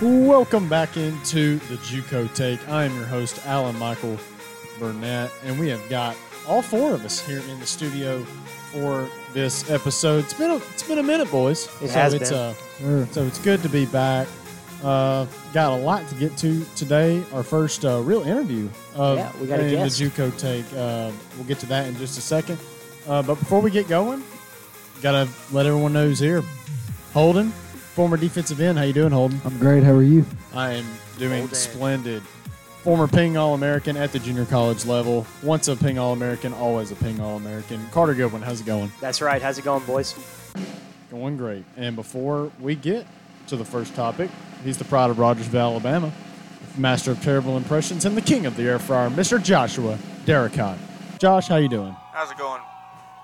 Welcome back into the JUCO Take. I am your host, Alan Michael Burnett, and we have got all four of us here in the studio for this episode. It's been a, it's been a minute, boys. It so has it's, been. Uh, so it's good to be back. Uh, got a lot to get to today. Our first uh, real interview of Yeah, we got in the JUCO Take. Uh, we'll get to that in just a second. Uh, but before we get going, gotta let everyone know who's here. Holden, former defensive end. How you doing, Holden? I'm great. How are you? I am doing Holden. splendid. Former Ping All American at the junior college level. Once a Ping All American, always a Ping All American. Carter Goodwin, how's it going? That's right. How's it going, boys? Going great. And before we get to the first topic, he's the pride of Rogersville, Alabama, master of terrible impressions, and the king of the air fryer, Mr. Joshua Derricott. Josh, how you doing? How's it going?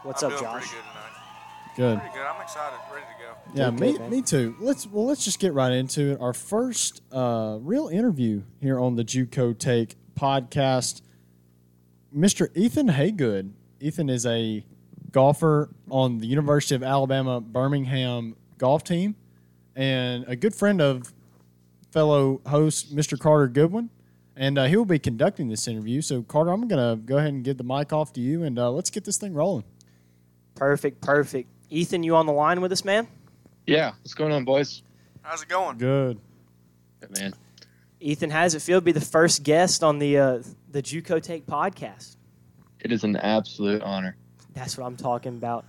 What's I'm up, doing Josh? pretty good tonight. Good. Pretty good. I'm excited, ready to go. Yeah, me, good, me too. Let's well, let's just get right into it. Our first uh, real interview here on the JUCO Take podcast. Mr. Ethan Hagood. Ethan is a golfer on the University of Alabama Birmingham golf team, and a good friend of fellow host Mr. Carter Goodwin. And uh, he will be conducting this interview. So, Carter, I'm going to go ahead and give the mic off to you, and uh, let's get this thing rolling. Perfect, perfect. Ethan, you on the line with us, man? Yeah, what's going on, boys? How's it going? Good. Good man. Ethan, how does it feel to be the first guest on the uh, the JUCO Take podcast? It is an absolute honor. That's what I'm talking about.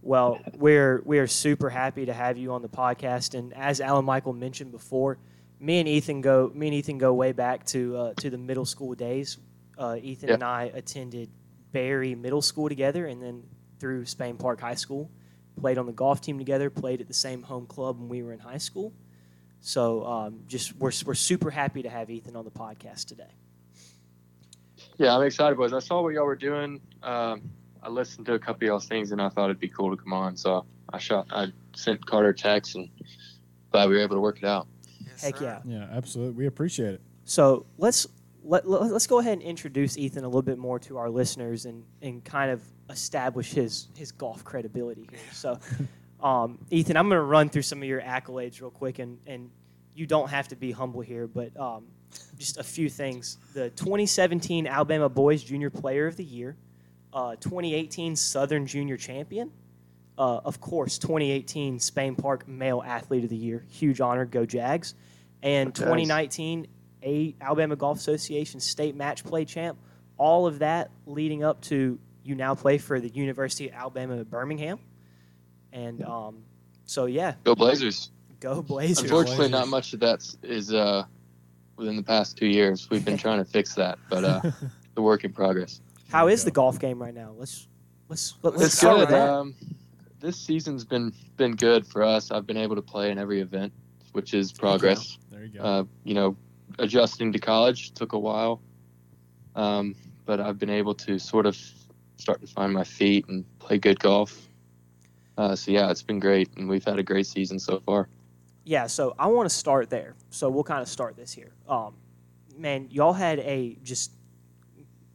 Well, we're we're super happy to have you on the podcast, and as Alan Michael mentioned before, me and Ethan go me and Ethan go way back to uh, to the middle school days. Uh, Ethan Yeah. and I attended Berry Middle School together, and then through Spain Park High School. Played on the golf team together. Played at the same home club when we were in high school. So, um, just we're we're super happy to have Ethan on the podcast today. Yeah, I'm excited, boys. I saw what y'all were doing. Um, I listened to a couple of y'all's things, and I thought it'd be cool to come on. So I shot. I sent Carter a text, and glad we were able to work it out. Yes, Heck sir. yeah! Yeah, absolutely. We appreciate it. So let's let, let, us go ahead and introduce Ethan a little bit more to our listeners and, and kind of establish his his golf credibility here. So, um, Ethan, I'm going to run through some of your accolades real quick, and and you don't have to be humble here, but um, just a few things. The 2017 Alabama Boys Junior Player of the Year, uh, 2018 Southern Junior Champion. Uh, of course, 2018 Spain Park Male Athlete of the Year, huge honor, go Jags, and Jags. 2019 a Alabama Golf Association state match play champ. All of that leading up to you now play for the University of Alabama at Birmingham, and um, so yeah, Go Blazers! go Blazers. Unfortunately, not much of that is uh, within the past two years. We've been trying to fix that, but uh, the work in progress. How is the golf game right now? Let's let's let, us Let's start go with with that. Um, this season's been been good for us. I've been able to play in every event, which is progress. There you go. uh, you know, adjusting to college took a while, um, but I've been able to sort of start to find my feet and play good golf. Uh, so yeah, it's been great, and we've had a great season so far. Yeah, so I want to start there. So we'll kind of start this here. Um, man, y'all had a just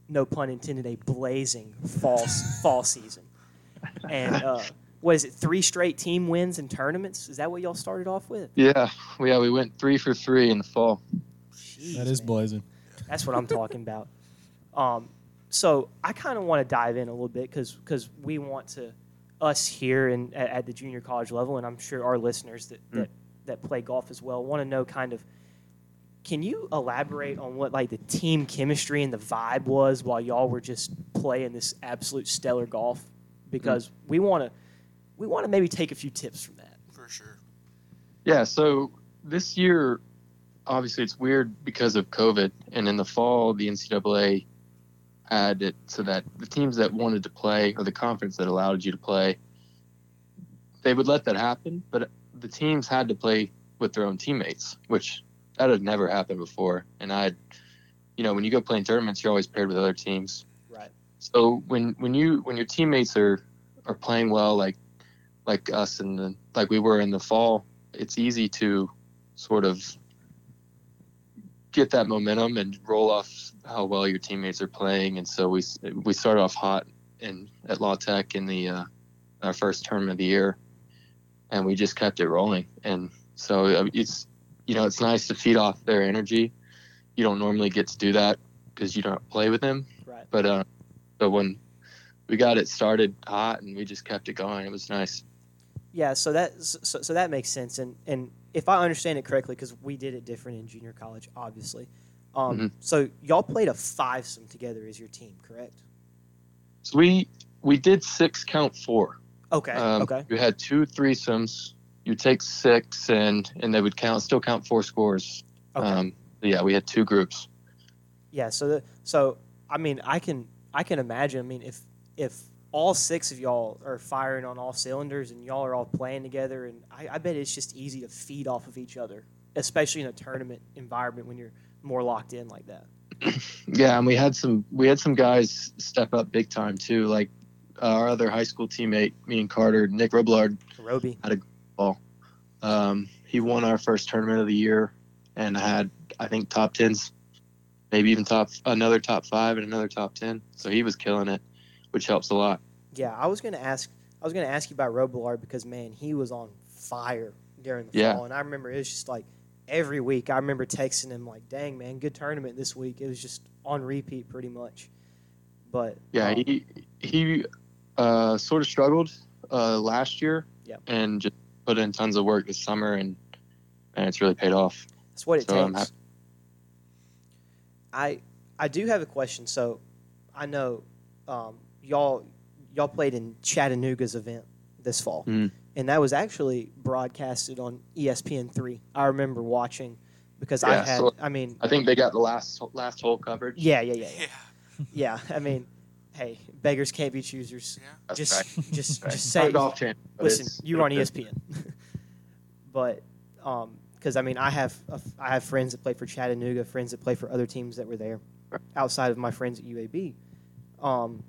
no pun intended a blazing fall fall season, and uh, what is it? Three straight team wins in tournaments. Is that what y'all started off with? Yeah, yeah, we went three for three in the fall. Jeez, that is man. blazing. That's what I'm talking about. Um, so I kind of want to dive in a little bit because because we want to us here and at, at the junior college level, and I'm sure our listeners that Mm. that, that play golf as well want to know kind of. Can you elaborate on what like the team chemistry and the vibe was while y'all were just playing this absolute stellar golf? Because we want to we want to maybe take a few tips from that. For sure. Yeah, so this year, obviously, it's weird because of COVID, and in the fall, the NCAA had it so that the teams that wanted to play or the conference that allowed you to play, they would let that happen, but the teams had to play with their own teammates, which that had never happened before. And I, you know, when you go play in tournaments, you're always paired with other teams. Right. So when when you when your teammates are are playing well, like like us and like we were in the fall, it's easy to sort of get that momentum and roll off how well your teammates are playing. And so we we started off hot in at La Tech in the uh, our first tournament of the year, and we just kept it rolling. And so uh, it's you know, it's nice to feed off their energy. You don't normally get to do that because you don't play with them. Right. But uh, but when we got it started hot and we just kept it going, it was nice. Yeah, so that so, so that makes sense, and and if I understand it correctly, because we did it different in junior college, obviously. Um, Mhm. So y'all played a fivesome together as your team, correct? So we we did six count four. Okay. Um, okay. You had two threesomes. You take six and and they would count still count four scores. Okay. Um, yeah, we had two groups. Yeah. So the, so I mean, I can I can imagine. I mean, if if all six of y'all are firing on all cylinders and y'all are all playing together, and I, I bet it's just easy to feed off of each other, especially in a tournament environment when you're more locked in like that. Yeah, and we had some we had some guys step up big time too. Like uh, our other high school teammate, me and Carter, Nick Robillard. Roby. Had a ball um, he won our first tournament of the year and had I think top tens, maybe even top another top five and another top ten. So he was killing it, which helps a lot. Yeah, I was gonna ask. I was gonna ask you about Robillard because man, he was on fire during the Yeah. fall, and I remember it was just like every week. I remember texting him like, "Dang man, good tournament this week." It was just on repeat pretty much. But Yeah, um, he he uh, sort of struggled uh, last year, Yep. and just put in tons of work this summer, and and it's really paid off. that's what it so takes. I I do have a question. So I know um, y'all y'all played in Chattanooga's event this fall, Mhm. and that was actually broadcasted on ESPN three. I remember watching because I had. so- I mean, I think they got the last last hole covered. Yeah, yeah, yeah, yeah. Yeah. Yeah, I mean, hey, beggars can't be choosers. Yeah. Just, right. just, Right. just say. a golf channel. Listen, you were on ESPN. but, um, because I mean, I have a f I have friends that play for Chattanooga, friends that play for other teams that were there, Right. outside of my friends at UAB. Um,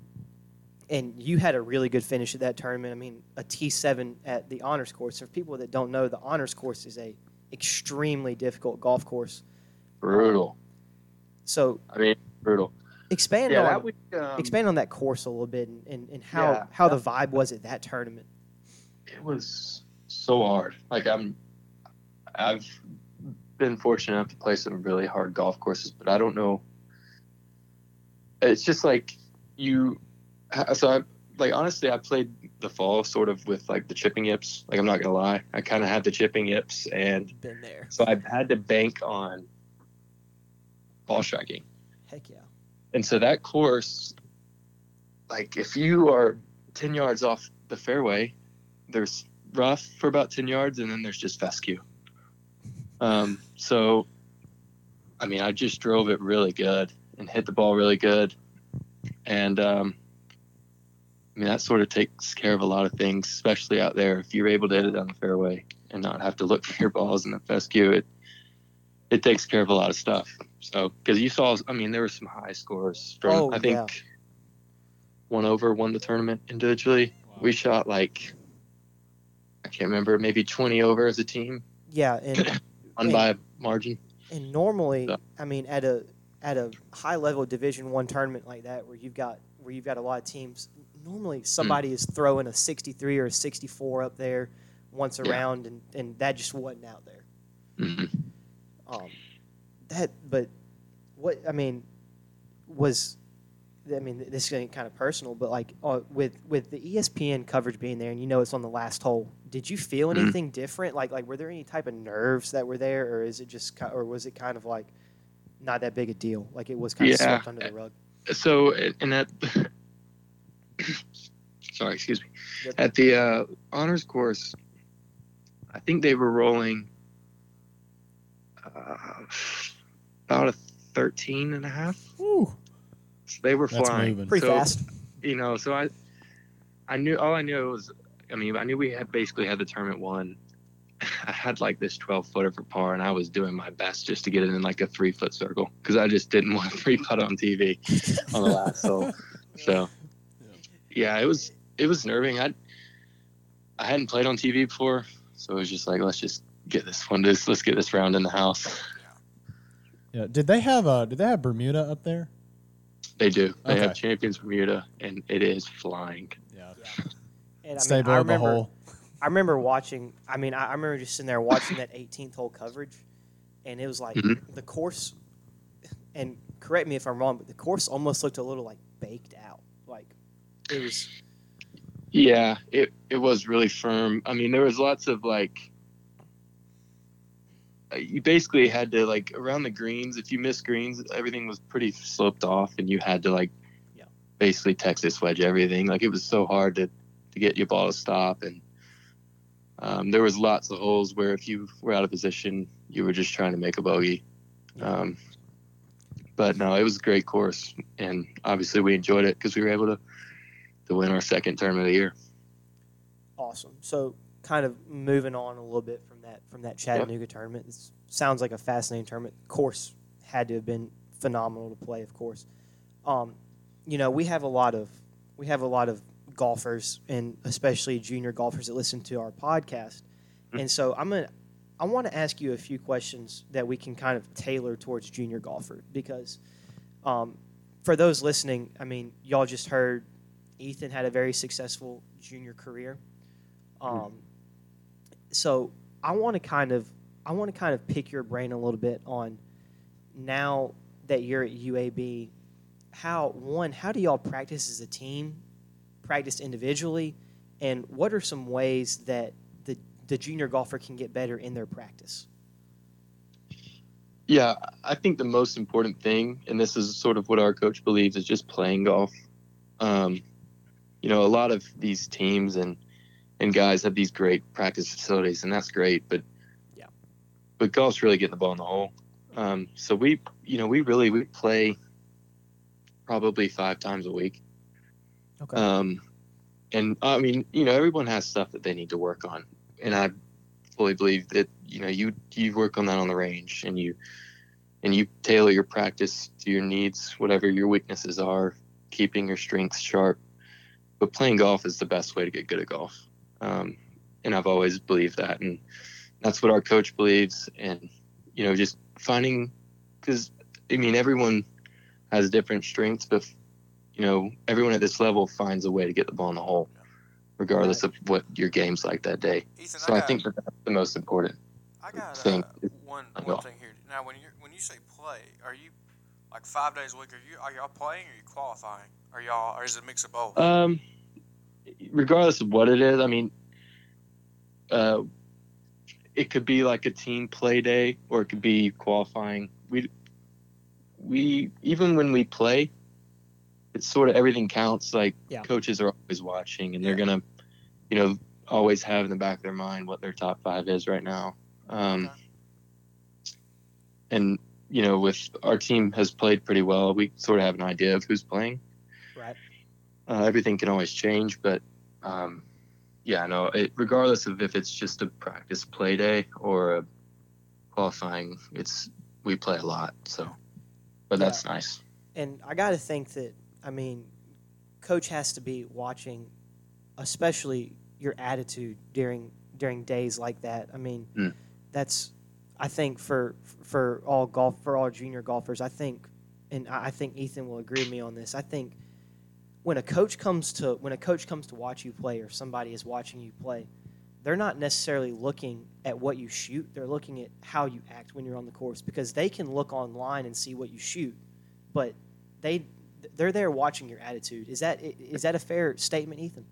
and you had a really good finish at that tournament. I mean, a T7 at the honors course. For people that don't know, the honors course is a extremely difficult golf course. Brutal. So I mean, brutal. expand Yeah, on that week. Um, expand on that course a little bit and, and, and how, Yeah. how the vibe was at that tournament. it was so hard. Like I'm, I've been fortunate enough to play some really hard golf courses, but I don't know. It's just like you. So I like honestly, I played the fall sort of with like the chipping yips. Like I'm not gonna lie, I kind of had the chipping yips, and Been there. so I had to bank on ball striking. Heck yeah. And so that course, like if you are 10 yards off the fairway, there's rough for about 10 yards and then there's just fescue. Um, so, I mean, I just drove it really good and hit the ball really good. And, um, mean, that sort of takes care of a lot of things, especially out there. If you're able to hit it down the fairway and not have to look for your balls in the fescue, it, it takes care of a lot of stuff. So, because you saw, I mean, there were some high scores from, Oh, I think, yeah. one over won the tournament individually. We shot like, I can't remember, maybe 20 over as a team, Yeah, and won Wait. by a margin. and normally, Yeah. I mean, at a at a high level Division One tournament like that, where you've got where you've got a lot of teams, normally somebody is throwing a 63 or a 64 up there once Yeah. around, and and that just wasn't out there. Mhm. Um, that, but what I mean was, I mean, this is getting kind of personal, but like uh, with with the ESPN coverage being there, and you know it's on the last hole. Did you feel Mhm. anything different? Like like were there any type of nerves that were there, or is it just, or was it kind of like not that big a deal? Like it was kind of swept under the rug. So, and that, sorry, excuse me. Yep. At the uh, honors course, I think they were rolling uh, about a 13 and a half. Woo, So they were that's flying. moving. Pretty So- fast. you know, so I, I knew all I knew was, I mean, I knew we had basically had the tournament won. I had like this 12 footer for par, and I was doing my best just to get it in like a three foot circle because I just didn't want to three putt on TV on the last hole. So, yeah, it was it was nerving. I I hadn't played on TV before, so it was just like let's just get this one. Just let's get this round in the house. Yeah. Did they have uh Did they have Bermuda up there? They do. They have Champions Bermuda, and it is flying. Yeah. And I, Stay mean, I below the remember, hole. I remember watching. I mean, I, I remember just sitting there watching that 18th hole coverage, and it was like Mhm. the course. And correct me if I'm wrong, but the course almost looked a little like baked out. Like it was. Yeah, it it was really firm. I mean, there was lots of like uh, you basically had to like around the greens. If you missed greens, everything was pretty sloped off, and you had to like Yeah. basically Texas wedge everything. Like it was so hard to to get your ball to stop, and um, there was lots of holes where if you were out of position, you were just trying to make a bogey. Um, but no, it was a great course, and obviously we enjoyed it because we were able to to win our second term of the year. awesome. So, kind of moving on a little bit from that from that Chattanooga tournament. This sounds like a fascinating tournament. Course had to have been phenomenal to play, of course. Um, you know, we have a lot of we have a lot of golfers and especially junior golfers that listen to our podcast. And so I'm gonna I want to ask you a few questions that we can kind of tailor towards junior golfer because um, for those listening, I mean, y'all just heard Ethan had a very successful junior career. Um, so I want to kind of I want to kind of pick your brain a little bit on now that you're at UAB. How one, how do y'all practice as a team, practice individually, and what are some ways that the the junior golfer can get better in their practice? Yeah, I think the most important thing, and this is sort of what our coach believes, is just playing golf. Um, you know, a lot of these teams and and guys have these great practice facilities, and that's great, but Yeah. but golf's really getting the ball in the hole. Um, so we, you know, we really we play probably five times a week. Okay. Um, and I mean, you know, everyone has stuff that they need to work on, and I fully believe that you know you you work on that on the range, and you and you tailor your practice to your needs, whatever your weaknesses are, keeping your strengths sharp. But playing golf is the best way to get good at golf, um, and I've always believed that, and that's what our coach believes, and you know, just finding because I mean, everyone has different strengths, but you know, everyone at this level finds a way to get the ball in the hole, regardless of what your game's like that day. Ethan, So I, I think that that's the most important. I got uh, one one thing here. Now, when you when you say play, are you like five days a week? Are you are y'all playing or are you qualifying? Are y'all or is it a mix of both? Um, regardless of what it is, I mean, uh, it could be like a team play day, or it could be qualifying. We, we even when we play, it's sort of everything counts. Like Yeah. coaches are always watching, and they're Yeah. gonna, you know, always have in the back of their mind what their top five is right now. Um, Okay. and you know, with our team has played pretty well, we sort of have an idea of who's playing. Right. Uh, everything can always change, but um, yeah, no. It, regardless of if it's just a practice play day or a qualifying, it's we play a lot. So, but that's nice. And I got to think that I mean, coach has to be watching, especially your attitude during during days like that. I mean, Mm. that's I think for for all golf for all junior golfers. I think, and I think Ethan will agree with me on this. I think when a coach comes to when a coach comes to watch you play or somebody is watching you play, they're not necessarily looking at what you shoot. They're looking at how you act when you're on the course because they can look online and see what you shoot, but they they're there watching your attitude. Is that is that a fair statement, Ethan?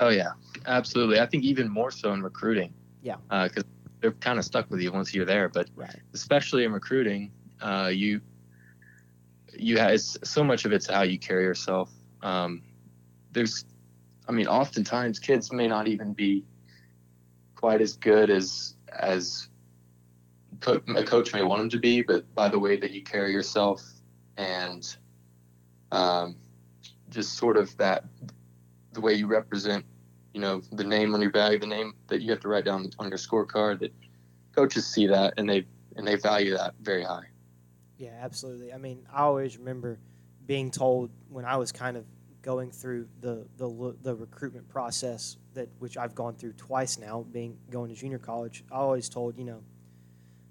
Oh yeah, absolutely. I think even more so in recruiting. Yeah. Uh, because they're kind of stuck with you once you're there, but Right. especially in recruiting, uh, you you have so much of it's how you carry yourself. Um, there's, I mean, oftentimes kids may not even be quite as good as as co- a coach may want them to be, but by the way that you carry yourself and um, just sort of that the way you represent, you know, the name on your bag, the name that you have to write down on your scorecard. That coaches see that and they and they value that very high. Yeah, absolutely. I mean, I always remember being told when I was kind of going through the the the recruitment process that which I've gone through twice now, being going to junior college. I always told you know,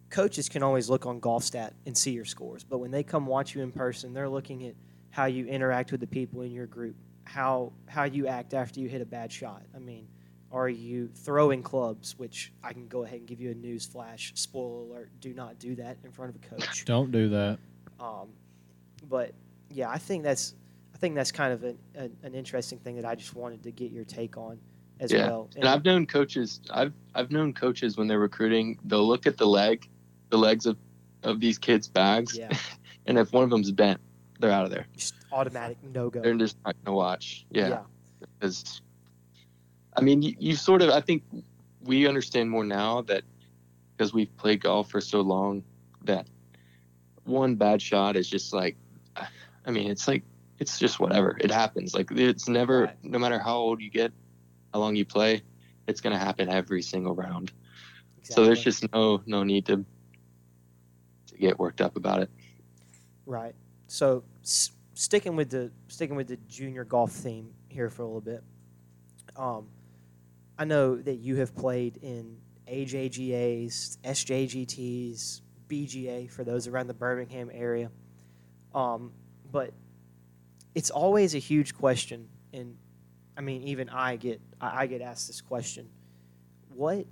coaches can always look on golf stat and see your scores, but when they come watch you in person, they're looking at how you interact with the people in your group, how how you act after you hit a bad shot. I mean, Are you throwing clubs? Which I can go ahead and give you a news flash. Spoiler alert: Do not do that in front of a coach. Don't do that. Um, but yeah, I think that's I think that's kind of an, an, an interesting thing that I just wanted to get your take on as Yeah. well. And I've known coaches. I've I've known coaches when they're recruiting, they'll look at the leg, the legs of of these kids' bags, yeah, and if one of them's bent, they're out of there. just automatic no go. They're just not gonna watch. yeah. Yeah, because I mean, you, you sort of. I think we understand more now that because we've played golf for so long that one bad shot is just like, I mean, it's like it's just whatever. It happens. Like it's never, Right. no matter how old you get, how long you play, it's gonna happen every single round. So there's just no no need to to get worked up about it. Right. So s- sticking with the sticking with the junior golf theme here for a little bit. Um, I know that you have played in AJGAs, SJGTs, BGA for those around the Birmingham area. Um, but it's always a huge question, and I mean, even I get I I get asked this question: What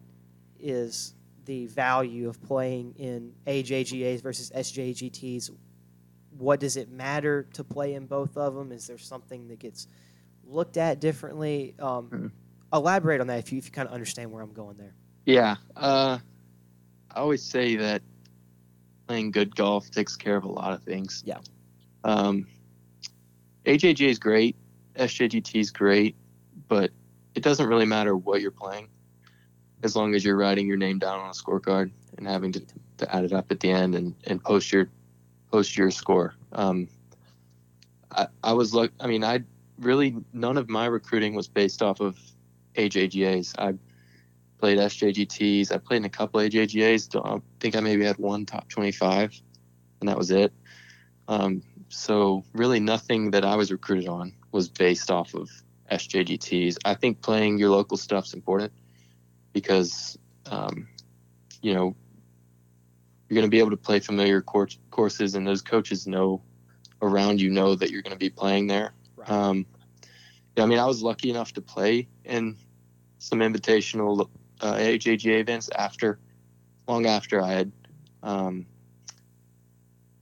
is the value of playing in AJGAs versus SJGTs? What does it matter to play in both of them? Is there something that gets looked at differently? Um, Mhm. Elaborate on that if you, if you kind of understand where I'm going there. Yeah. Uh, I always say that playing good golf takes care of a lot of things. Yeah. Um, AJJ is great. SJGT is great, but it doesn't really matter what you're playing as long as you're writing your name down on a scorecard and having to, to add it up at the end and, and post your post your score. Um, I, I was look. I mean, I really none of my recruiting was based off of AJGAs. I played SJGTs. I played in a couple AJGAs. I think I maybe had one top 25, and that was it. Um, so really, nothing that I was recruited on was based off of SJGTs. I think playing your local stuff's important because, um, you know, you're going to be able to play familiar cour- courses, and those coaches know around you know that you're going to be playing there. Right. Um, yeah, I mean, I was lucky enough to play in some invitational uh, AJGA events after, long after I had um,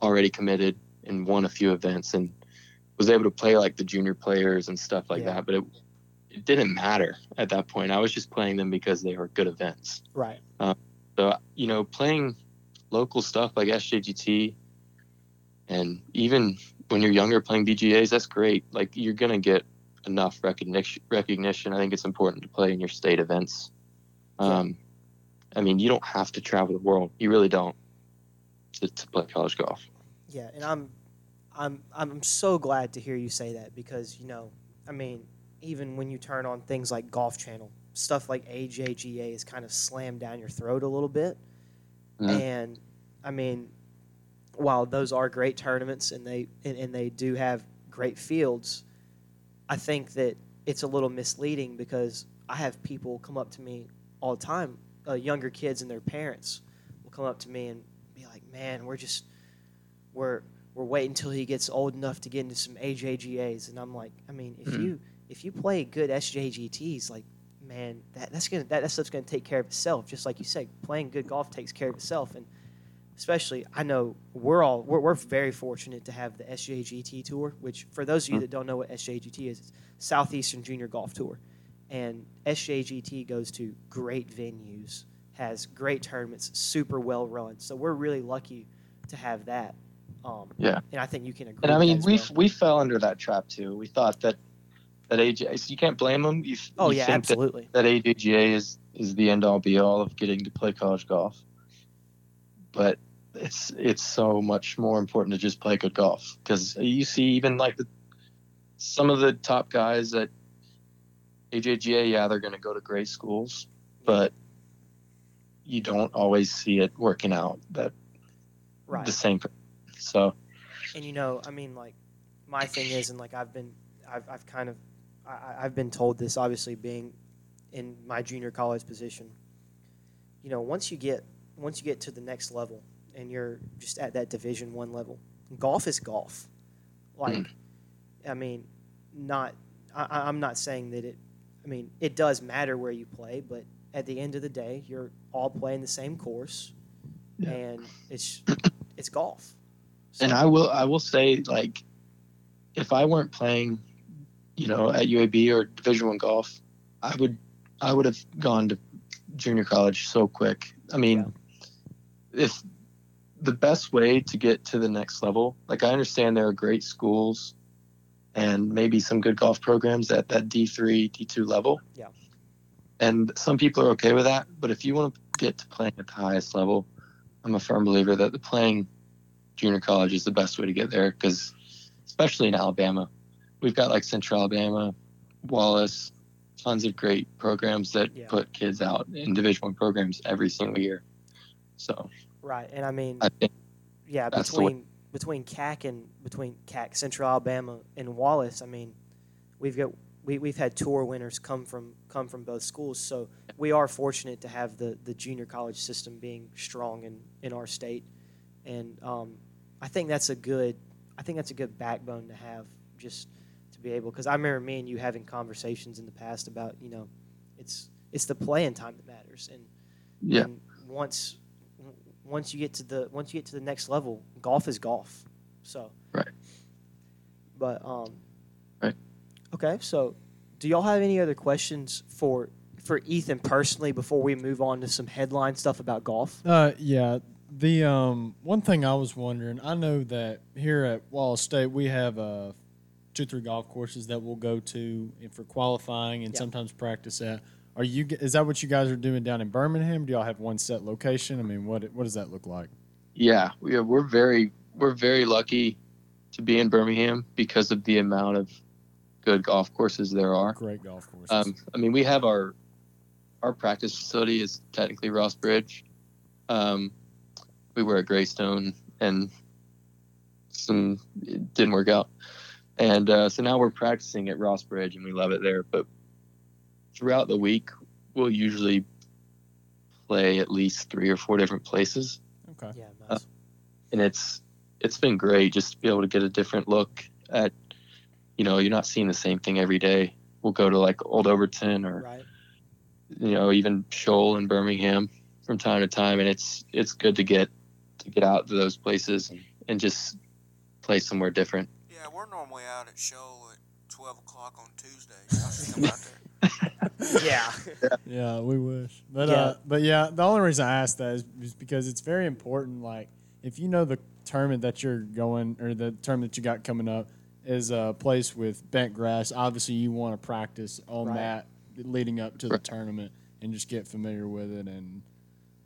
already committed and won a few events and was able to play like the junior players and stuff like Yeah. that. But it, it didn't matter at that point. I was just playing them because they were good events. Right. So, you know, playing local stuff like SJGT and even when you're younger playing BGAs, that's great. Like you're going to get enough recognition. Recognition. I think it's important to play in your state events. Um, I mean, you don't have to travel the world. You really don't to, to play college golf. Yeah, and I'm, I'm, I'm so glad to hear you say that because you know, I mean, even when you turn on things like Golf Channel, stuff like AJGA is kind of slammed down your throat a little bit, Mhm. and I mean, while those are great tournaments and they and, and they do have great fields, I think that it's a little misleading because I have people come up to me all the time, uh, younger kids and their parents will come up to me and be like, "Man, we're just we're we're waiting until he gets old enough to get into some AJGAs." And I'm like, I mean, if Mhm. you if you play good SJGTs, like man, that, that's gonna that, that stuff's gonna take care of itself. Just like you said, playing good golf takes care of itself, and especially I know we're all we're, we're very fortunate to have the SJGT tour. Which for those of you Mhm. that don't know what SJGT is, it's Southeastern Junior Golf Tour, and SJGT goes to great venues, has great tournaments, super well run. So we're really lucky to have that. Um, Yeah. and I think you can agree. And I mean, we well. we fell under that trap too. We thought that that AJ. So you can't blame them. You, oh you yeah, think that absolutely. that AJGA is is the end all be all of getting to play college golf. But it's it's so much more important to just play good golf because you see even like the, some of the top guys at AJGA, yeah, they're going to go to great schools, but you don't always see it working out that Right. the same. So and you know, I mean, like my thing is, and like I've been, I've, I've kind of, I, I've been told this. Obviously, being in my junior college position, you know, once you get, once you get to the next level, and you're just at that Division One level, golf is golf. Like, mm. I mean, not, I, I'm not saying that it. I mean, it does matter where you play, but at the end of the day, you're all playing the same course, Yeah. and it's it's golf. And I will I will say like if I weren't playing, you know, at UAB or Division One golf, I would I would have gone to junior college so quick. I mean, if the best way to get to the next level, like I understand there are great schools and maybe some good golf programs at that D3, D2 level. Yeah. And some people are okay with that, but if you want to get to playing at the highest level, I'm a firm believer that the playing junior college is the best way to get there because especially in Alabama, we've got like Central Alabama, Wallace, tons of great programs that Yeah. put kids out in Division One programs every single year. So right, and I mean, I think yeah, that's the way- between between CAC and between CAC Central Alabama and Wallace, I mean, we've got we, we've had tour winners come from come from both schools, so we are fortunate to have the the junior college system being strong in in our state, and um, I think that's a good I think that's a good backbone to have just be able because I remember me and you having conversations in the past about you know it's it's the playing time that matters and yeah, and once once you get to the once you get to the next level, golf is golf. So Right. But um. Right. Okay, so do y'all have any other questions for for Ethan personally before we move on to some headline stuff about golf? Uh, yeah. The um, one thing I was wondering, I know that here at Wallace State we have uh, two, three golf courses that we'll go to and for qualifying and Yeah. sometimes practice at. Are you? Is that what you guys are doing down in Birmingham? Do y'all have one set location? I mean, what what does that look like? yeah, we are, we're very we're very lucky to be in Birmingham because of the amount of good golf courses there are. Great golf courses. Um, I mean, we have our our practice facility is technically Ross Bridge. Um, we were at Greystone, and some it didn't work out, and uh, so now we're practicing at Ross Bridge, and we love it there. But throughout the week, we'll usually play at least three or four different places, okay. Yeah, nice. and it's it's been great just to be able to get a different look at. You know, you're not seeing the same thing every day. We'll go to like Old Overton or right. you know even Shoal in Birmingham from time to time, and it's it's good to get to get out to those places and, and just play somewhere different. Yeah, we're normally out at Shoal at twelve o'clock on Tuesdays. Y'all should out there. Yeah. Yeah, we wish. But Yeah. uh but yeah, the only reason I asked that is, is because it's very important like if you know the tournament that you're going or the tournament that you got coming up is a place with bent grass, obviously you want to practice on Right. that leading up to the Right. tournament and just get familiar with it and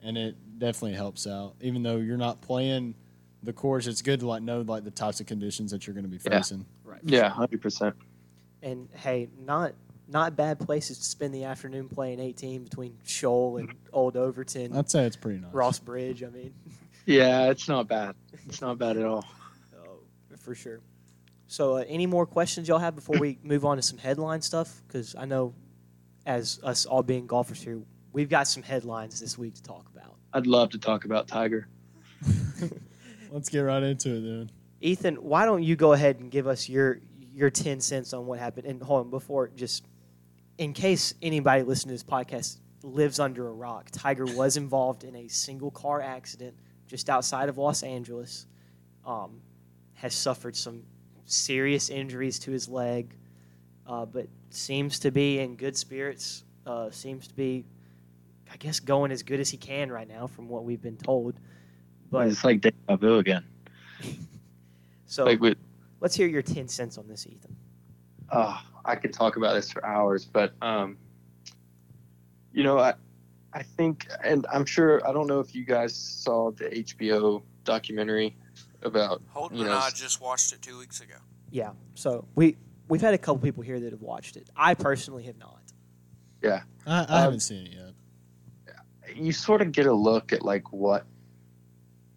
and it definitely helps out. Even though you're not playing the course, it's good to like know like the types of conditions that you're going to be Yeah. facing. Right. Yeah, hundred percent. And hey, not not bad places to spend the afternoon playing 18 between Shoal and Old Overton, I'd say it's pretty nice. Ross Bridge. I mean. Yeah, it's not bad. It's not bad at all. Oh, for sure. So, uh, any more questions y'all have before we move on to some headline stuff? Because I know, as us all being golfers here, we've got some headlines this week to talk about. I'd love to talk about Tiger. Let's get right into it then. Ethan, why don't you go ahead and give us your your ten cents on what happened? And hold on, before just in case anybody listening to this podcast lives under a rock, Tiger was involved in a single car accident just outside of Los Angeles. Um, has suffered some serious injuries to his leg, uh, but seems to be in good spirits. Uh, seems to be, I guess, going as good as he can right now, from what we've been told. But it's like deja vu again. so Like with let's hear your ten cents on this, Ethan. oh, I could talk about this for hours, but um, you know, I I think, and I'm sure I don't know if you guys saw the HBO documentary about Holden You and I just watched it two weeks ago. Yeah. So we we've had a couple people here that have watched it. I personally have not. I, I Um, haven't seen it yet. you sort of get a look at like what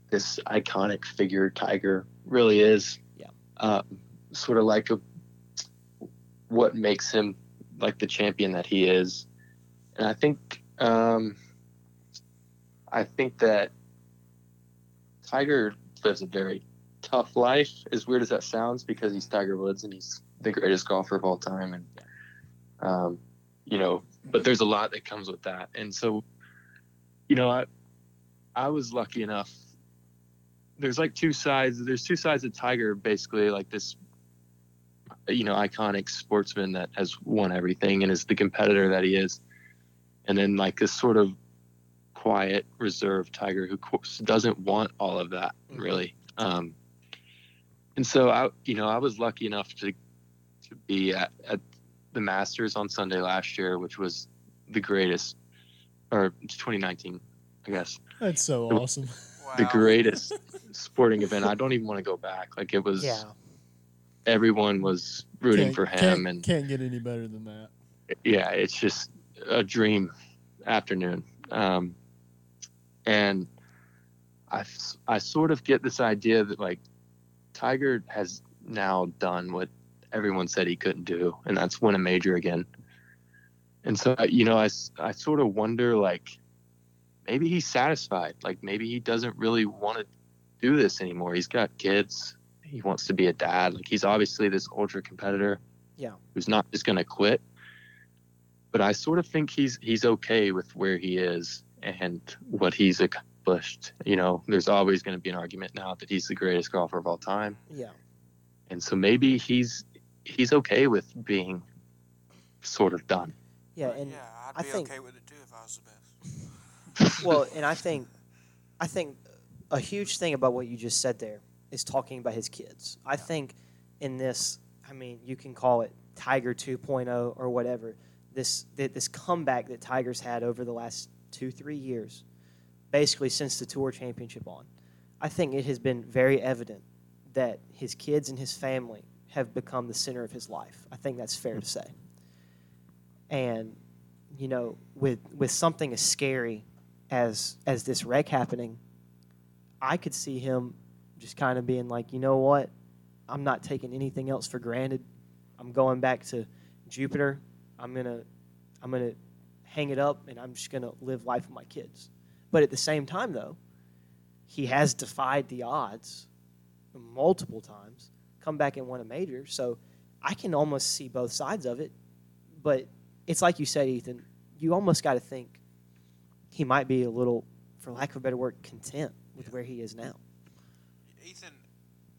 this iconic figure Tiger really is. Yeah. Um, sort of like a, what makes him like the champion that he is, and I think um, I think that Tiger lives a very tough life. As weird as that sounds, because he's Tiger Woods and he's the greatest golfer of all time, and um, you know, but there's a lot that comes with that. And so, you know, I I was lucky enough. There's like two sides. There's two sides of Tiger, basically, like this, you know, iconic sportsman that has won everything and is the competitor that he is, and then like this sort of quiet, reserved Tiger who doesn't want all of that really. Um, and so I, you know, I was lucky enough to to be at, at the Masters on Sunday last year, which was the greatest, or 2019, I guess. That's so The- awesome. Wow. The greatest sporting event. I don't even want to go back. Like it was, Yeah. everyone was rooting Can't- for him, can't, and can't get any better than that. yeah, it's just a dream afternoon. Um, and I, I sort of get this idea that like Tiger has now done what everyone said he couldn't do, and that's win a major again. And so, you know, I, I sort of wonder like maybe he's satisfied. Like maybe he doesn't really want to do this anymore. He's got kids. He wants to be a dad. Like he's obviously this ultra competitor. Yeah. Who's not just going to quit but I sort of think he's he's okay with where he is and what he's accomplished. You know, there's always going to be an argument now that he's the greatest golfer of all time, Yeah. and so maybe he's he's okay with being sort of done. Yeah. And yeah, I'd I be think- okay with it too if I was the best. well, and I think, I think a huge thing about what you just said there is talking about his kids. I think in this, I mean, you can call it Tiger 2.0 or whatever. This this comeback that Tiger's had over the last two three years, basically since the Tour Championship on, I think it has been very evident that his kids and his family have become the center of his life. I think that's fair to hmm. say. And you know, with with something as scary as as this wreck happening, I could see him just kind of being like, you know what, I'm not taking anything else for granted. I'm going back to Jupiter. I'm gonna I'm gonna hang it up, and I'm just gonna live life with my kids. But at the same time, though, he has defied the odds multiple times, come back and won a major. So I can almost see both sides of it. But it's like you said, Ethan. You almost got to think he might be a little, for lack of a better word, content with where he is now. Ethan,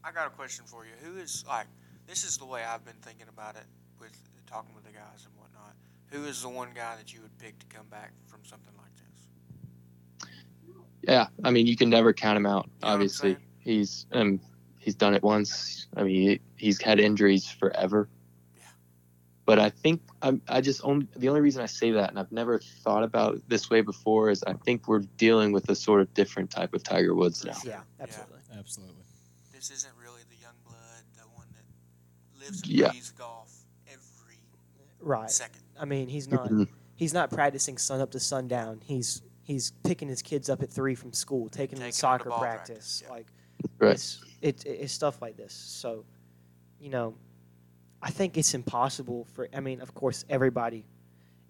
I got a question for you. Who is like this is the way I've been thinking about it with talking with the guys and whatnot. Who is the one guy that you would pick to come back from something like this? Yeah, I mean, you can never count him out. You know obviously, he's um he's done it once. I mean, he, he's had injuries forever. Yeah. But I think I'm, I just only the only reason I say that, and I've never thought about it this way before, is I think we're dealing with a sort of different type of Tiger Woods now. Yeah, absolutely. Absolutely. This isn't really the young blood, the one that lives and Yeah. breathes golf every Right. second. I mean, he's not Mhm. he's not practicing sun up to sundown. He's he's picking his kids up at three from school, taking them Taking to 'em to soccer ball practice. practice, yeah. Like Right. it's it, it's stuff like this. So, you know, I think it's impossible for. I mean, of course, everybody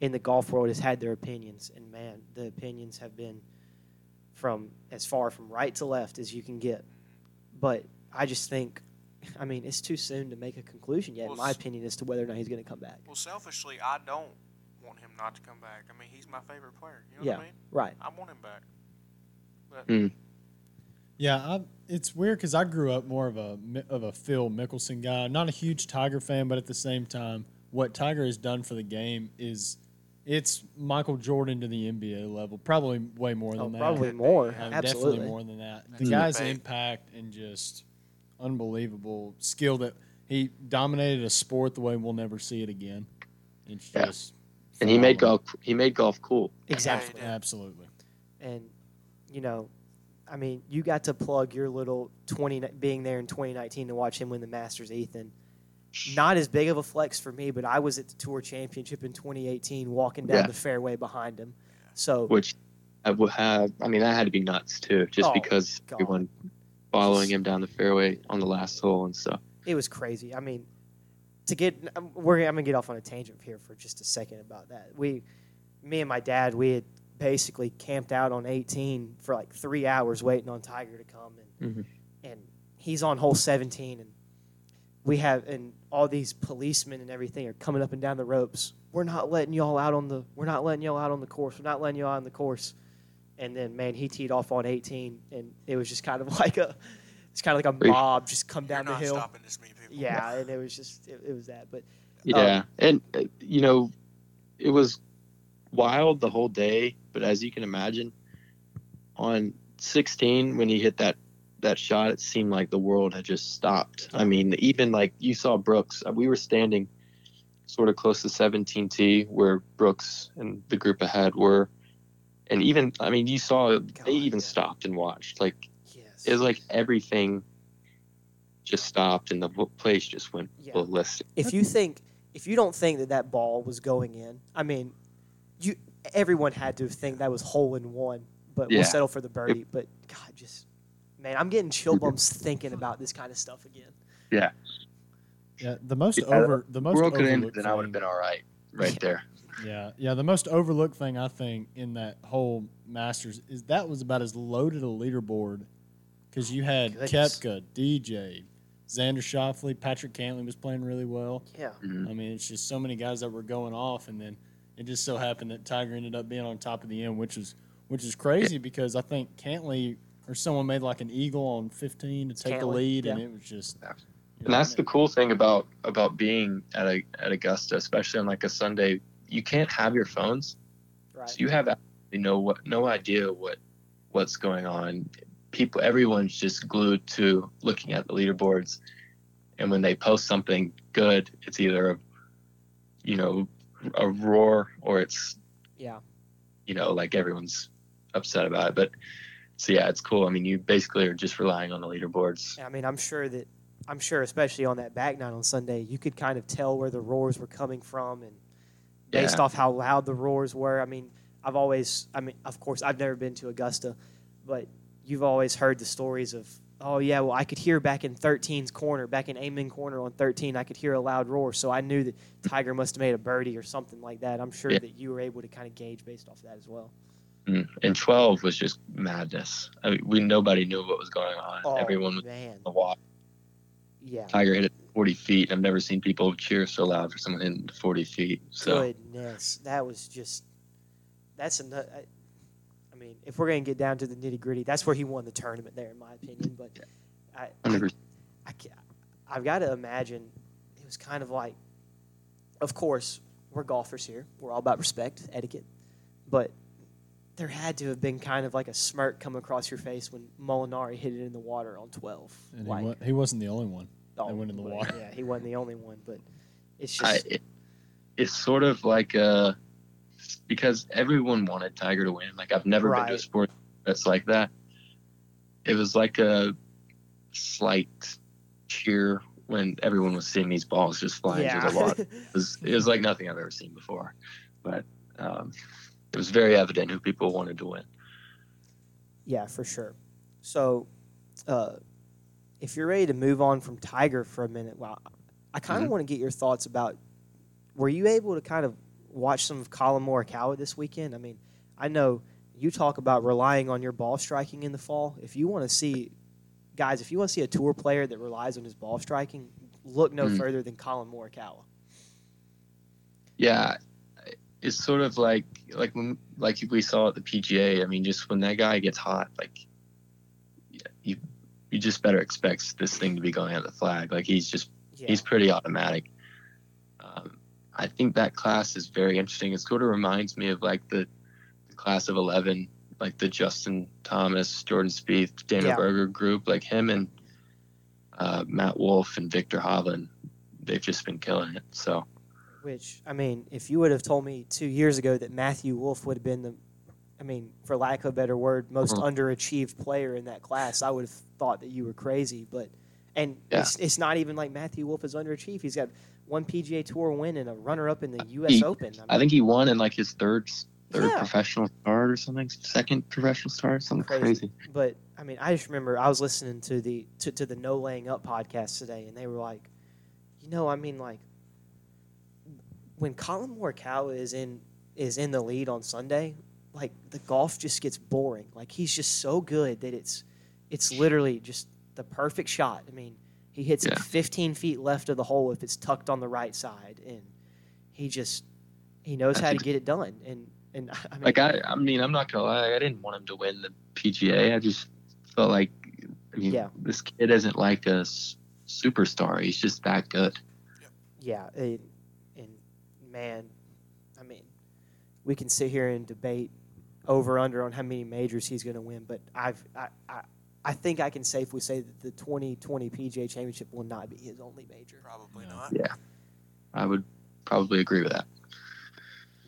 in the golf world has had their opinions, and man, the opinions have been from as far from right to left as you can get. But I just think, I mean, it's too soon to make a conclusion yet, in my opinion, as to whether or not he's going to come back. Well, selfishly, I don't want him not to come back. I mean, he's my favorite player. You know Yeah. what I mean? Right. I want him back. But Mm. Yeah, I, it's weird because I grew up more of a of a Phil Mickelson guy. Not a huge Tiger fan, but at the same time, what Tiger has done for the game is it's Michael Jordan to the NBA level. Probably way more than Oh, that. probably more. yeah. Uh, Absolutely. Definitely more than that. The That's a guy's debate. impact and just unbelievable skill that he dominated a sport the way we'll never see it again. It's Yeah. just And he made golf. He made golf cool. Exactly. Absolutely. and you know, I mean, you got to plug your little twenty being there in 2019 to watch him win the Masters, Ethan. Not as big of a flex for me, but I was at the Tour Championship in 2018, walking down Yeah. the fairway behind him. So which I would have. I mean, that had to be nuts too, just Oh, because God. everyone following him down the fairway on the last hole and stuff. it was crazy. I mean, to get um, we're I'm gonna get off on a tangent here for just a second about that. We, me and my dad, we had basically camped out on 18 for like three hours waiting on Tiger to come, and Mhm. and he's on hole 17, and we have and all these policemen and everything are coming up and down the ropes we're not letting y'all out on the we're not letting y'all out on the course. We're not letting y'all out on the course. And then man, he teed off on 18, and it was just kind of like a it's kind of like a mob just come You're down the hill. stopping this many people. Yeah, and it was just it, it was that. But Yeah, and uh, you know, it was wild the whole day. But as you can imagine, on 16 when he hit that that shot, it seemed like the world had just stopped. I mean, even like you saw Brooks, uh, we were standing sort of close to 17T where Brooks and the group ahead were, and even I mean, you saw God, they even yeah. stopped and watched. Like yes, it was like everything just stopped and the place just went Yeah. ballistic. if you think if you don't think that that ball was going in, I mean, you everyone had to think that was hole in one. But we'll settle for the birdie. But God, just man, I'm getting chill bumps thinking about this kind of stuff again. Yeah, Yeah, the most Yeah, over the most world could have overlooked ended, then I would have been all right right there. Yeah, yeah. The most overlooked thing I think in that whole Masters is that was about as loaded a leaderboard because you had Goodness. Koepka, DJ, Xander Schauffele, Patrick Cantlay was playing really well. Yeah. Mhm. I mean, it's just so many guys that were going off, and then it just so happened that Tiger ended up being on top of the end, which is which is crazy because I think Cantlay or someone made like an eagle on 15 to take the Cantlay, lead, and it was just. Yeah. you And know, that's the cool thing about about being at a at Augusta, especially on like a Sunday. You can't have your phones, Right. so you have absolutely no what no idea what what's going on. People, everyone's just glued to looking at the leaderboards, and when they post something good, it's either you know a roar or it's yeah. you know like everyone's upset about it. But so yeah, it's cool. I mean, you basically are just relying on the leaderboards. I mean, I'm sure that I'm sure, especially on that back nine on Sunday, you could kind of tell where the roars were coming from, and based Yeah. off how loud the roars were. I mean, I've always, I mean, of course, I've never been to Augusta, but you've always heard the stories of, oh yeah, well, I could hear back in 13's corner, back in Amen corner on 13, I could hear a loud roar, so I knew that Tiger must have made a birdie or something like that. I'm sure Yeah. that you were able to kind of gauge based off of that as well. Mm. And 12 was just madness. I mean, we nobody knew what was going on. Oh Everyone was man, on the walk. yeah. Tiger hit it 40 feet. I've never seen people cheer so loud for someone hitting 40 feet. So Goodness, that was just that's a. nut- I, I mean, if we're gonna get down to the nitty gritty, that's where he won the tournament, there, in my opinion. But I, I, I, I've got to imagine it was kind of like, of course, we're golfers here. We're all about respect, etiquette, but there had to have been kind of like a smirk come across your face when Molinari hit it in the water on twelve. And like, he, wa- he wasn't the only one. oh, went in the water. Yeah, he wasn't the only one, but it's I, just it, it's sort of like uh, because everyone wanted Tiger to win. Like I've never been to a sport that's like that. It was like a slight cheer when everyone was seeing these balls just flying yeah. through the water. It was, it was like nothing I've ever seen before. But um, it was very evident who people wanted to win. Yeah, for sure. So, uh, if you're ready to move on from Tiger for a minute, well, I kind of Mhm. want to get your thoughts about. Were you able to kind of watch some of Colin Morikawa this weekend? I mean, I know you talk about relying on your ball striking in the fall. If you want to see, guys, if you want to see a tour player that relies on his ball striking, look no Mhm. further than Colin Morikawa. Yeah, it's sort of like like when like we saw at the PGA. I mean, just when that guy gets hot, like you you just better expect this thing to be going at the flag. Like he's just Yeah, he's pretty automatic. I think that class is very interesting. It sort of reminds me of like the, the class of eleven, like the Justin Thomas, Jordan Spieth, Dana Yeah. Berger group. Like him and uh, Matt Wolff and Viktor Hovland, they've just been killing it. So. Which I mean, if you would have told me two years ago that Matthew Wolff would have been the, I mean, for lack of a better word, most Mhm. underachieved player in that class, I would have thought that you were crazy. But and Yeah. it's, it's not even like Matthew Wolff is underachieved. He's got one PGA Tour win and a runner-up in the U.S. He- Open. I think he won in like his third third Yeah. professional start or something, second professional start, something Crazy. crazy. But I mean, I just remember I was listening to the to, to the No Laying Up podcast today, and they were like, you know, I mean, like when Colin Morikawa is in is in the lead on Sunday, like the golf just gets boring. Like he's just so good that it's it's literally just the perfect shot. I mean, he hits it 15 feet left of the hole if it's tucked on the right side, and he just he knows how to get it done. And and I mean, Like I, I mean, I'm not gonna lie, I didn't want him to win the PGA. I just felt like, I mean, Yeah. this kid isn't like a s- superstar. He's just that good. yeah, and, and man, I mean, we can sit here and debate over under on how many majors he's going to win, but I've I, I I think I can safely say that the 2020 PGA Championship will not be his only major. Probably not. Yeah. I would probably agree with that.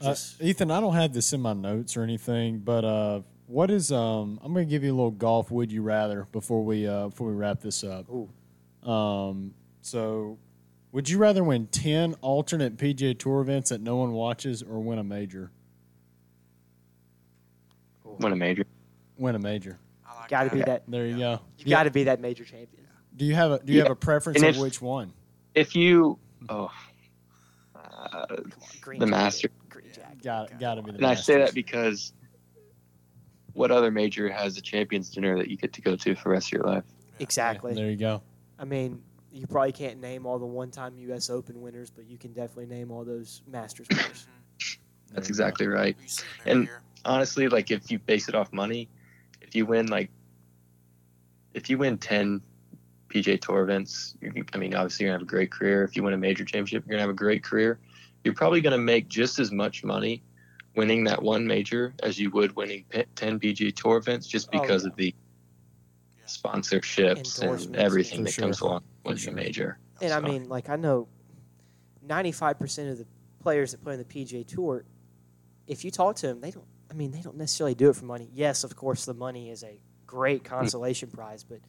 Uh, Ethan, I don't have this in my notes or anything, but uh, what is um? I'm going to give you a little golf. Would you rather before we uh before we wrap this up? Ooh. Um, so would you rather win ten alternate PGA Tour events that no one watches, or win a major? Win a major. Win a major. I Got to be that. There you Yeah. go. You got to be that major champion. Do you have a Do you Yeah. have a preference And of if- which one? If you, oh, uh, Come on, green The jacket, Master. Green jacket. Got got to be the. Master. And I say that because what other major has a champions dinner that you get to go to for the rest of your life? Exactly. There you go. I mean, you probably can't name all the one-time U.S. Open winners, but you can definitely name all those Masters winners. That's you go. exactly right. You see it every And- year. honestly, like if you base it off money, if you win like if you win ten PJ Tour events, you, I mean, obviously you're gonna have a great career. If you win a major championship, you're gonna have a great career. You're probably gonna make just as much money winning that one major as you would winning ten PGA Tour events, just Oh, because yeah. of the sponsorships and everything For that comes along with sure. the major. And I mean, like I know, ninety-five percent of the players that play on the PGA Tour, if you talk to them, they don't. I mean, they don't necessarily do it for money. Yes, of course, the money is a great consolation prize, but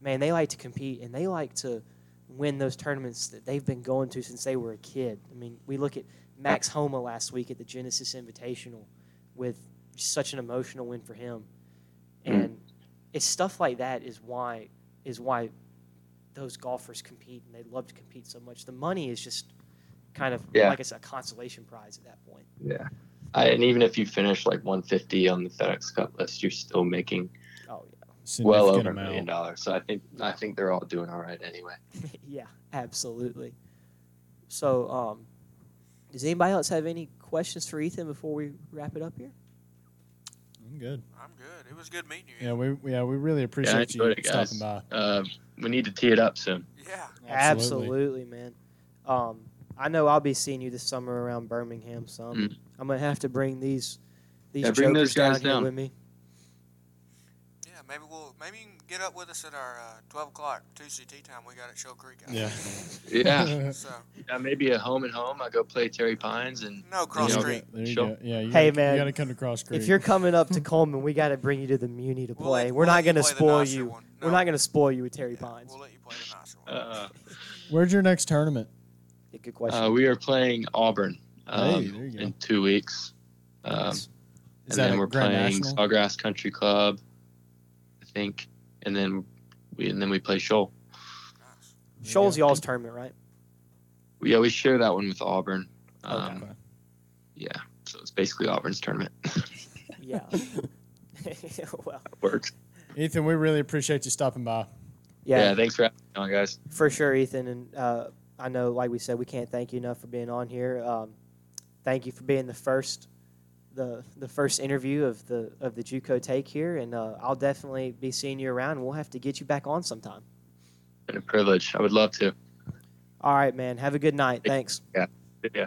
man, they like to compete and they like to win those tournaments that they've been going to since they were a kid. I mean, we look at Max Homa last week at the Genesis Invitational with such an emotional win for him, Mm. and it's stuff like that is why is why those golfers compete and they love to compete so much. The money is just kind of Yeah. like it's a consolation prize at that point. Yeah. I, and even if you finish like 150 on the FedEx Cup list, you're still making Oh yeah. well over a million dollars. So I think I think they're all doing all right anyway. yeah, yeah, absolutely. So, um, does anybody else have any questions for Ethan before we wrap it up here? I'm good. I'm good. It was good meeting you. Yeah, we yeah we really appreciate you it, guys. stopping by. Uh, we need to tee it up soon. Yeah. Absolutely, man. Um, I know I'll be seeing you this summer around Birmingham. some. Mm. I'm gonna have to bring these these Yeah, bring those jokers guys down, here with me. Yeah. Maybe we'll maybe you can get up with us at our uh, 12 o'clock Tuesday tea time we got at Shoal Creek. out Yeah. Yeah, So yeah, maybe a home and home. I go play Terri Pines and no cross You know, street. There you Sure. go. Yeah. You Hey, gotta, man, you got to come to Cross Creek. If you're coming up to Cullman, we got to bring you to the Muni to We'll play. let- We're we'll not gonna play spoil you. one. We're not gonna spoil you with Terry Yeah, Pines. We'll let you play the nicer one. uh, Where's your next tournament? Yeah, good question. uh, we are playing Auburn um, Hey, there in two weeks. Um, Nice. And that then we're Grand playing National? Sawgrass Country Club, I think, and then we and then we play Shoal. Nice. Shoals Yeah. y'all's tournament, right? Yeah, we share that one with Auburn. Um, Okay. Yeah, so it's basically Auburn's tournament. Yeah. well, Works. Ethan, we really appreciate you stopping by. Yeah. yeah, thanks for having me on, guys. for sure, Ethan. And uh, I know, like we said, we can't thank you enough for being on here. Um, thank you for being the first, the the first interview of the of the JUCO take here. And uh, I'll definitely be seeing you around. and We'll have to get you back on sometime. Been a privilege. I would love to. All right, man. Have a good night. Thanks. Yeah. Yeah.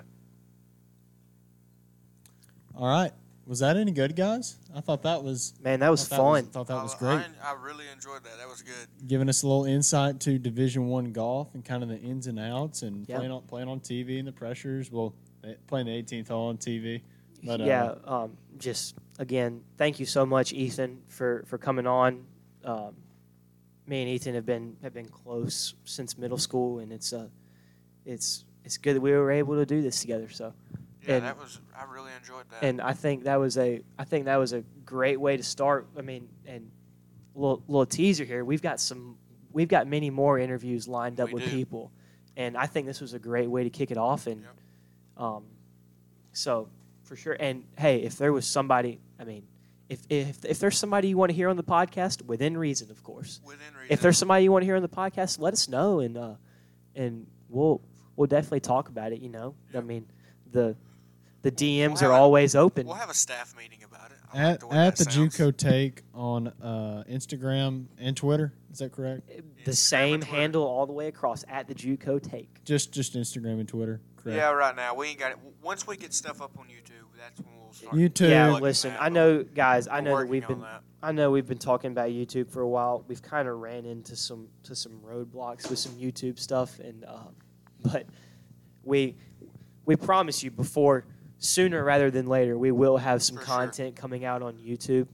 All right. Was that any good, guys? I thought that was Man, that was thought that was- fun. thought that was great. I, I really enjoyed that. That was good. Giving us a little insight to Division One golf and kind of the ins and outs, and Yeah. playing on playing on TV and the pressures. Well, playing the 18th hole on TV. But, uh, yeah, um, just again, thank you so much, Ethan, for for coming on. Um, me and Ethan have been have been close since middle school, and it's uh, it's it's good that we were able to do this together. So, Yeah, And- that was. I really enjoyed that. and I think that was a I think that was a great way to start. I mean, and little little teaser here, we've got some we've got many more interviews lined up We with do. people, and I think this was a great way to kick it off. And Yep. Um, so for sure. And hey, if there was somebody, I mean, if if if there's somebody you want to hear on the podcast, within reason, of course. Within reason. If there's somebody you want to hear on the podcast, let us know, and uh, and we'll we'll definitely talk about it. You know, I mean, the The DMs We'll are have a- always open. We'll have a staff meeting about it. I like At, the at the sounds. JUCO Take on uh, Instagram and Twitter. Is that correct? the Instagram same handle all the way across at the JUCO Take. Just just Instagram and Twitter. Correct. Yeah, right now we ain't got it. Once we get stuff up on YouTube, that's when we'll start. YouTube. Yeah, Plugging listen, that, I know, guys. I we're know that working we've on been, that. I know we've been talking about YouTube for a while. We've kind of ran into some to some roadblocks with some YouTube stuff, and uh, but we we promise you before sooner rather than later we will have some For sure. content coming out on YouTube.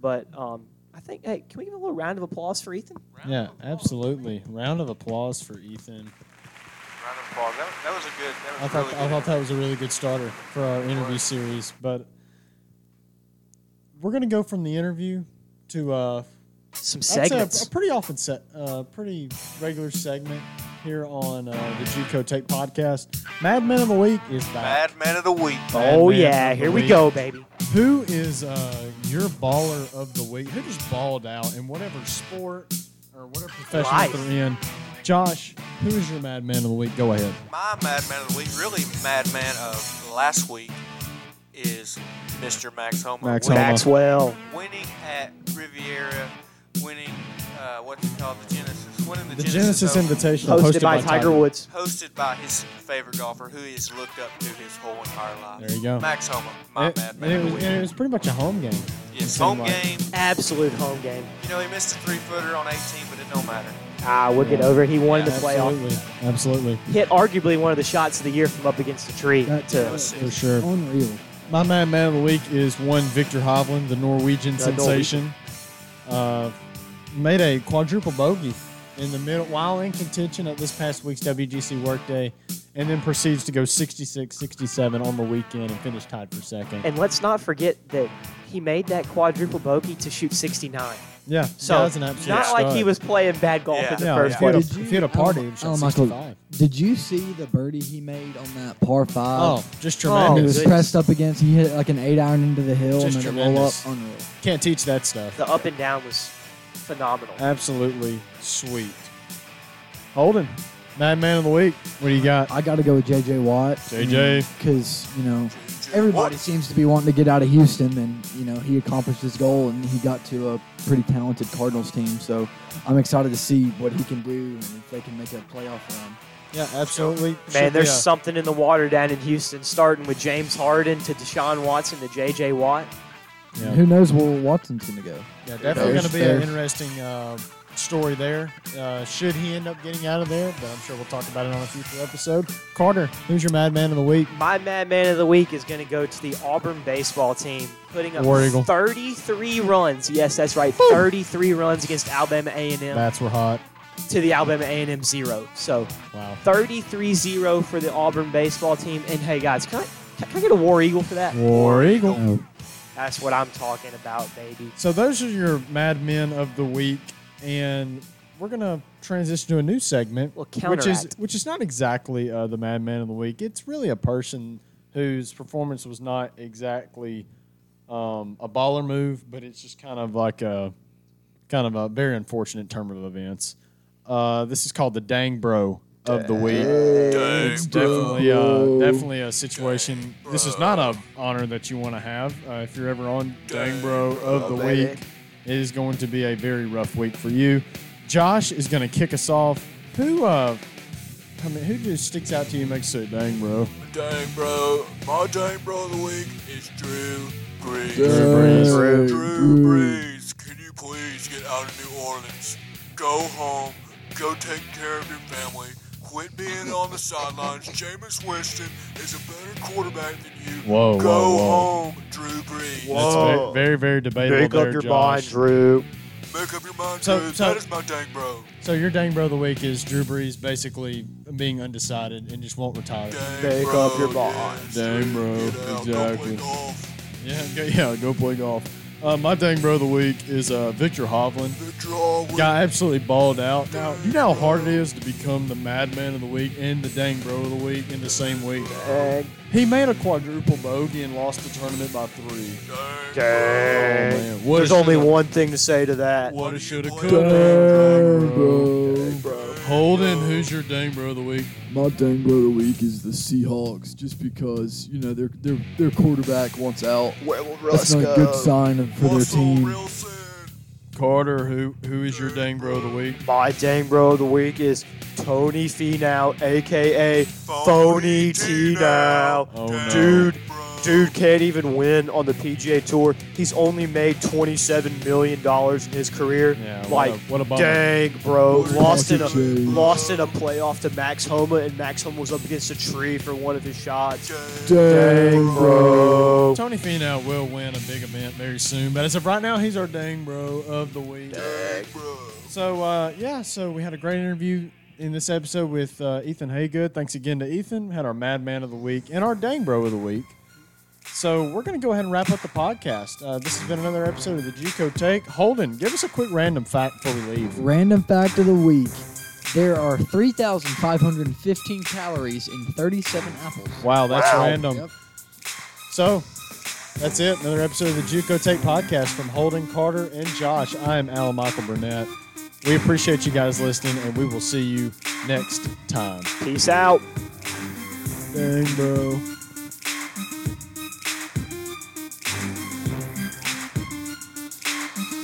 But um, I think, hey, can we give a little round of applause for Ethan? Round Yeah, of applause. absolutely. Round of applause for Ethan. Round. That, that was a good. That was I thought really I good. thought that was a really good starter for our interview series. But we're gonna go from the interview to uh, Some I'd a- segments. A, pretty often set, uh, pretty regular segment here on uh, the JUCO Take podcast. Mad Men of the Week is back. Bad man of the week. Mad oh Man yeah, of the here we Week. go, baby. Who is uh, your baller of the week? Who just balled out in whatever sport or whatever profession Life. they're in? Josh, who is your madman of the Week? Go ahead. My madman of the week, really madman of last week, is Mr. Max Homa. Max winning, Homa. Maxwell. winning at Riviera, winning uh, what's it called, the Genesis, winning the, The Genesis Open, Invitational, Hosted, by, Tiger Woods. hosted by his favorite golfer, who he's looked up to his whole entire life. There you go. Max Homa, my It, madman and it of the was, week. and it was pretty much a home game. Yes, seemed home like. game. Absolute home game. You know, he missed a three footer on 18, but it don't matter. Ah, we'll get over. He won Yeah, the playoff. Absolutely, absolutely, Hit arguably one of the shots of the year from up against the tree. That- to, was for sure. Unreal. My man, Man of the Week is one Viktor Hovland, the Norwegian The sensation. Uh, made a quadruple bogey in the middle while in contention at this past week's WGC workday, and then proceeds to go 66 67 on the weekend and finish tied for second. and let's not forget that he made that quadruple bogey to shoot 69. Yeah, So guy's an absolute not like he was playing bad golf Yeah. in the Yeah, first if he had a, place. Did you- if he had a party, I he don't- shot oh, I don't know, Michael, 65. Did you see the birdie he made on that par five? Oh, just Oh, he tremendous. was goodness. pressed up against. He hit like an eight iron into the hill Just and then a roll up. tremendous. Unreal. Can't teach that stuff. The up and down was phenomenal. Absolutely sweet. Holden, Mad Man of the Week. What do you got? I got to go with JJ Watt. JJ. because mm, you know everybody seems to be wanting to get out of Houston, and you know he accomplished his goal, and he got to a pretty talented Cardinals team. So I'm excited to see what he can do and if they can make a playoff run. Yeah, absolutely. Man, there's a- something in the water down in Houston, starting with James Harden to Deshaun Watson to J.J. Watt. Yeah. Who knows where Watson's going to go? Yeah, definitely going to be an interesting uh, story there. Uh, should he end up getting out of there? But I'm sure we'll talk about it on a future episode. Carter, who's your madman of the week? My madman of the week is going to go to the Auburn baseball team, putting up War Eagle. 33 runs. Yes, that's right, 33 runs against Alabama A&M Bats were hot. to the Alabama A&M zero. So Wow. 33-0 for the Auburn baseball team. And hey, guys, can I, can I get a War Eagle for that? War Eagle. Oh, That's what I'm talking about, baby. So those are your Mad Men of the week, and we're gonna transition to a new segment, Well, which is which is not exactly uh, the Mad Man of the week. It's really a person whose performance was not exactly um, a baller move, but it's just kind of like a kind of a very unfortunate turn of events. Uh, this is called the Dang Bro of the week. It's definitely uh, definitely a situation. This is not a honor that you want to have uh, if you're ever on Dang Bro of the baby. week. It is going to be a very rough week for you. Josh is going to kick us off. Who uh, I mean, who just sticks out to you? and Makes you say, "Dang, bro." Dang, bro. My dang bro of the week is Drew Brees. Drew Brees. Drew Drew Brees. Brees, can you please get out of New Orleans? Go home. Go take care of your family. Quit being on the sidelines. Jameis Winston is a better quarterback than you. Whoa, Go whoa, whoa. home, Drew Brees. Whoa. That's very, very, very debatable Make there, up your Josh. mind, Drew. Make up your mind, So- Drew. so- that is my dang bro. So your Dang Bro of the week is Drew Brees basically being undecided and just won't retire. Dang Make bro, up your yes, mind. Dang, bro, get out, Go exactly. Yeah, go, yeah, go play golf. Uh, my Dang Bro of the week is uh, Viktor Hovland. The draw week. Guy absolutely balled out. Now, you know how hard it is to become the Madman of the week and the Dang Bro of the week in the same week. Dang. He made a quadruple bogey and lost the tournament by three. Dang. Dang. Oh, man. What There's only one thing to say to that. What a shoulda, coulda. Dang, bro. Bro. Holden, who's your dang bro of the week? My dang bro of the week is the Seahawks, just because you know their their their quarterback wants out. That's not a good sign of, for their team. Carter, who who is your dang bro of the week? My dang bro of the week is Tony Finau, aka Phony T now. Oh no. Dude, dude can't even win on the PGA Tour. He's only made twenty-seven million dollars in his career. Yeah, what like, a- what a dang, bro, lost in a lost in a playoff to Max Homa, and Max Homa was up against a tree for one of his shots. Dang, bro. Tony Finau will win a big event very soon, but as of right now, he's our dang bro of the week. Dang, bro. So uh, yeah, so we had a great interview in this episode with uh, Ethan Hagood. Thanks again to Ethan. We had our Madman of the week and our dang bro of the week. So we're going to go ahead and wrap up the podcast. Uh, this has been another episode of the JUCO Take. Holden, give us a quick random fact before we leave. Random fact of the week: There are 3,515 calories in 37 apples. Wow, that's Wow. random. Yep. So that's it. Another episode of the JUCO Take podcast from Holden Carter and Josh. I am Alan Michael Burnett. We appreciate you guys listening, and we will see you next time. Peace out. Dang, bro.